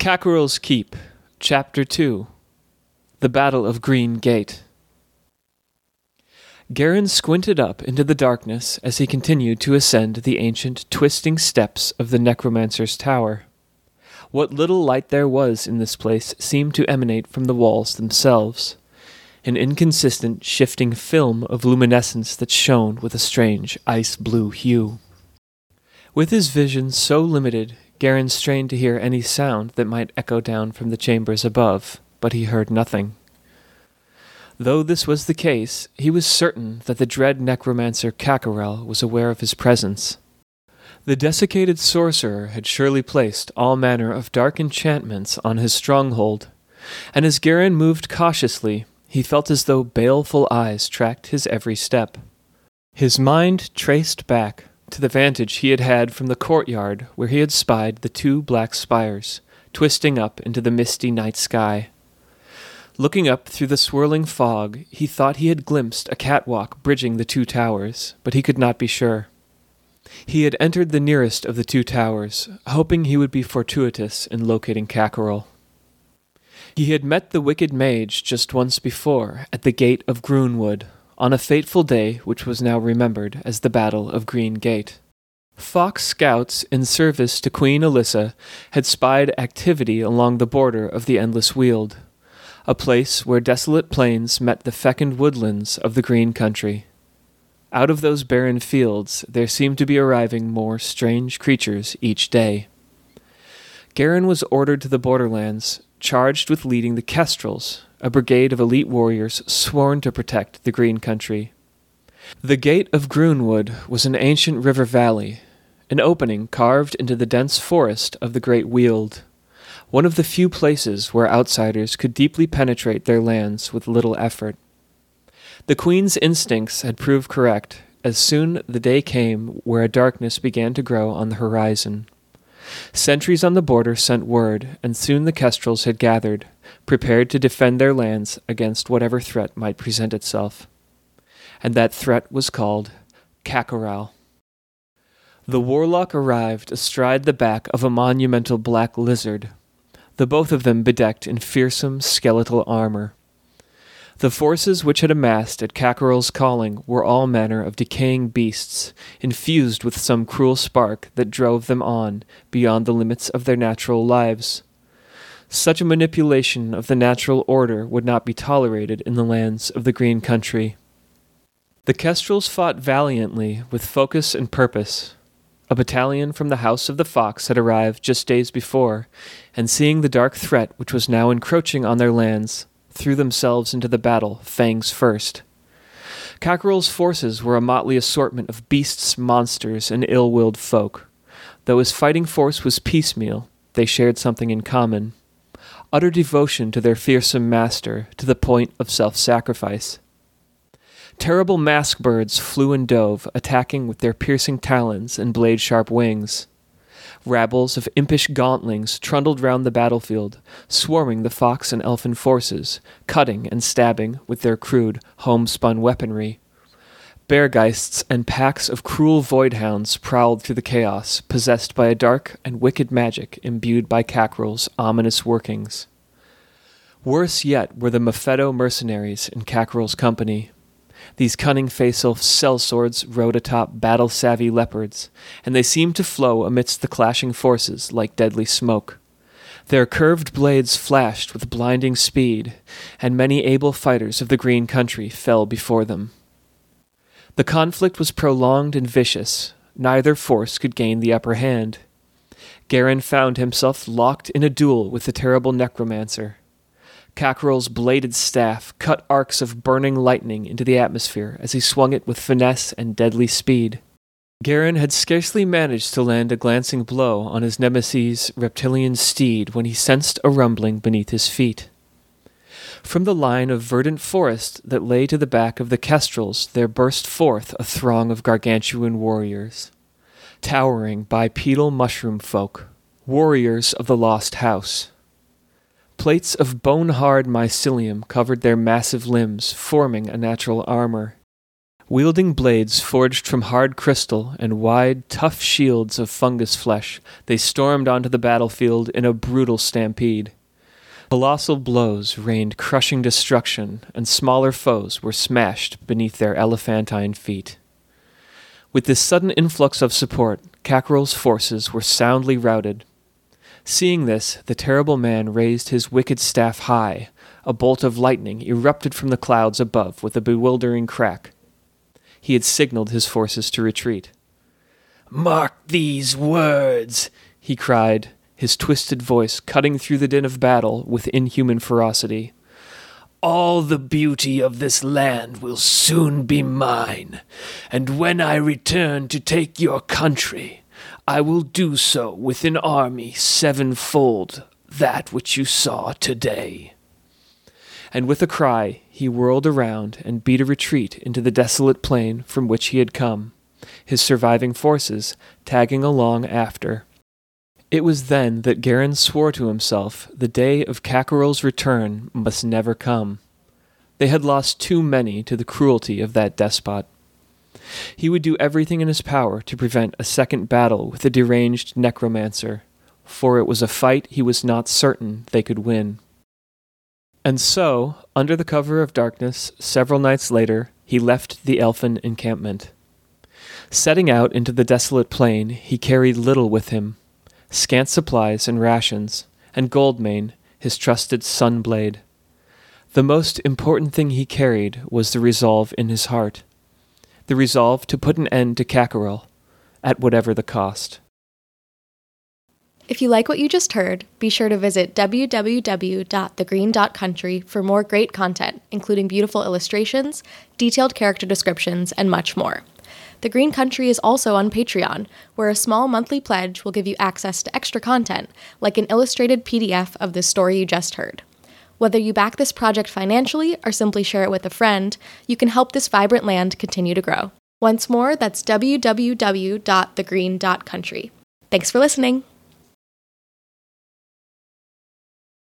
Kackaral's Keep, Chapter 2 The Battle of Green Gate. Garren squinted up into the darkness as he continued to ascend the ancient, twisting steps of the Necromancer's Tower. What little light there was in this place seemed to emanate from the walls themselves, an inconsistent, shifting film of luminescence that shone with a strange ice blue hue. With his vision so limited, Garren strained to hear any sound that might echo down from the chambers above, but he heard nothing. Though this was the case, he was certain that the dread necromancer Kackaral was aware of his presence. The desiccated sorcerer had surely placed all manner of dark enchantments on his stronghold, and as Garren moved cautiously, he felt as though baleful eyes tracked his every step. His mind traced back to the vantage he had had from the courtyard where he had spied the two black spires, twisting up into the misty night sky. Looking up through the swirling fog, he thought he had glimpsed a catwalk bridging the two towers, but he could not be sure. He had entered the nearest of the two towers, hoping he would be fortuitous in locating Kackaral. He had met the wicked mage just once before at the gate of Groonwood, on a fateful day which was now remembered as the Battle of Green Gate. Fox scouts in service to Queen Elissa had spied activity along the border of the Endless Weald, a place where desolate plains met the fecund woodlands of the green country. Out of those barren fields there seemed to be arriving more strange creatures each day. Garren was ordered to the borderlands, charged with leading the Kestrels, a brigade of elite warriors sworn to protect the green country. The Gate of Groonwood was an ancient river valley, an opening carved into the dense forest of the Great Weald one of the few places where outsiders could deeply penetrate their lands with little effort. The Queen's instincts had proved correct as soon the day came where a darkness began to grow on the horizon. Sentries on the border sent word, and soon the Kestrels had gathered, prepared to defend their lands against whatever threat might present itself. And that threat was called Kackaral. The warlock arrived astride the back of a monumental black lizard the both of them bedecked in fearsome skeletal armor. The forces which had amassed at Kackaral's calling were all manner of decaying beasts, infused with some cruel spark that drove them on beyond the limits of their natural lives. Such a manipulation of the natural order would not be tolerated in the lands of the Green Country. The Kestrels fought valiantly with focus and purpose, a battalion from the House of the Fox had arrived just days before, and seeing the dark threat which was now encroaching on their lands, threw themselves into the battle, fangs first. Kackaral's forces were a motley assortment of beasts, monsters, and ill willed folk. Though his fighting force was piecemeal, they shared something in common utter devotion to their fearsome master to the point of self sacrifice. Terrible mask birds flew and dove, attacking with their piercing talons and blade sharp wings. Rabbles of impish gauntlings trundled round the battlefield, swarming the fox and elfin forces, cutting and stabbing with their crude, homespun weaponry. Beargeists and packs of cruel voidhounds prowled through the chaos, possessed by a dark and wicked magic imbued by Kackaral's ominous workings. Worse yet were the Mepheto mercenaries in Kackaral's company, these cunning facial sellswords rode atop battle savvy leopards, and they seemed to flow amidst the clashing forces like deadly smoke. Their curved blades flashed with blinding speed, and many able fighters of the green country fell before them. The conflict was prolonged and vicious. Neither force could gain the upper hand. Garren found himself locked in a duel with the terrible necromancer. Kackaral's bladed staff cut arcs of burning lightning into the atmosphere as he swung it with finesse and deadly speed. Garren had scarcely managed to land a glancing blow on his nemesis' reptilian steed when he sensed a rumbling beneath his feet. From the line of verdant forest that lay to the back of the kestrels there burst forth a throng of gargantuan warriors, towering bipedal mushroom folk, warriors of the lost house. Plates of bone hard mycelium covered their massive limbs, forming a natural armor. Wielding blades forged from hard crystal and wide, tough shields of fungus flesh, they stormed onto the battlefield in a brutal stampede. Colossal blows rained crushing destruction, and smaller foes were smashed beneath their elephantine feet. With this sudden influx of support, Kackaral's forces were soundly routed. Seeing this, the terrible man raised his wicked staff high. A bolt of lightning erupted from the clouds above with a bewildering crack. He had signaled his forces to retreat. Mark these words, he cried, his twisted voice cutting through the din of battle with inhuman ferocity. All the beauty of this land will soon be mine, and when I return to take your country, I will do so with an army sevenfold that which you saw today. And with a cry, he whirled around and beat a retreat into the desolate plain from which he had come, his surviving forces tagging along after. It was then that Garren swore to himself the day of Kackaral's return must never come. They had lost too many to the cruelty of that despot. He would do everything in his power to prevent a second battle with the deranged necromancer, for it was a fight he was not certain they could win. And so, under the cover of darkness, several nights later, he left the elfin encampment. Setting out into the desolate plain, he carried little with him scant supplies and rations, and Goldmane, his trusted sun blade. The most important thing he carried was the resolve in his heart the resolve to put an end to Kackaral, at whatever the cost. If you like what you just heard, be sure to visit www.thegreen.country for more great content, including beautiful illustrations, detailed character descriptions, and much more. The Green Country is also on Patreon, where a small monthly pledge will give you access to extra content, like an illustrated PDF of the story you just heard. Whether you back this project financially or simply share it with a friend, you can help this vibrant land continue to grow. Once more, that's www.thegreen.country. Thanks for listening.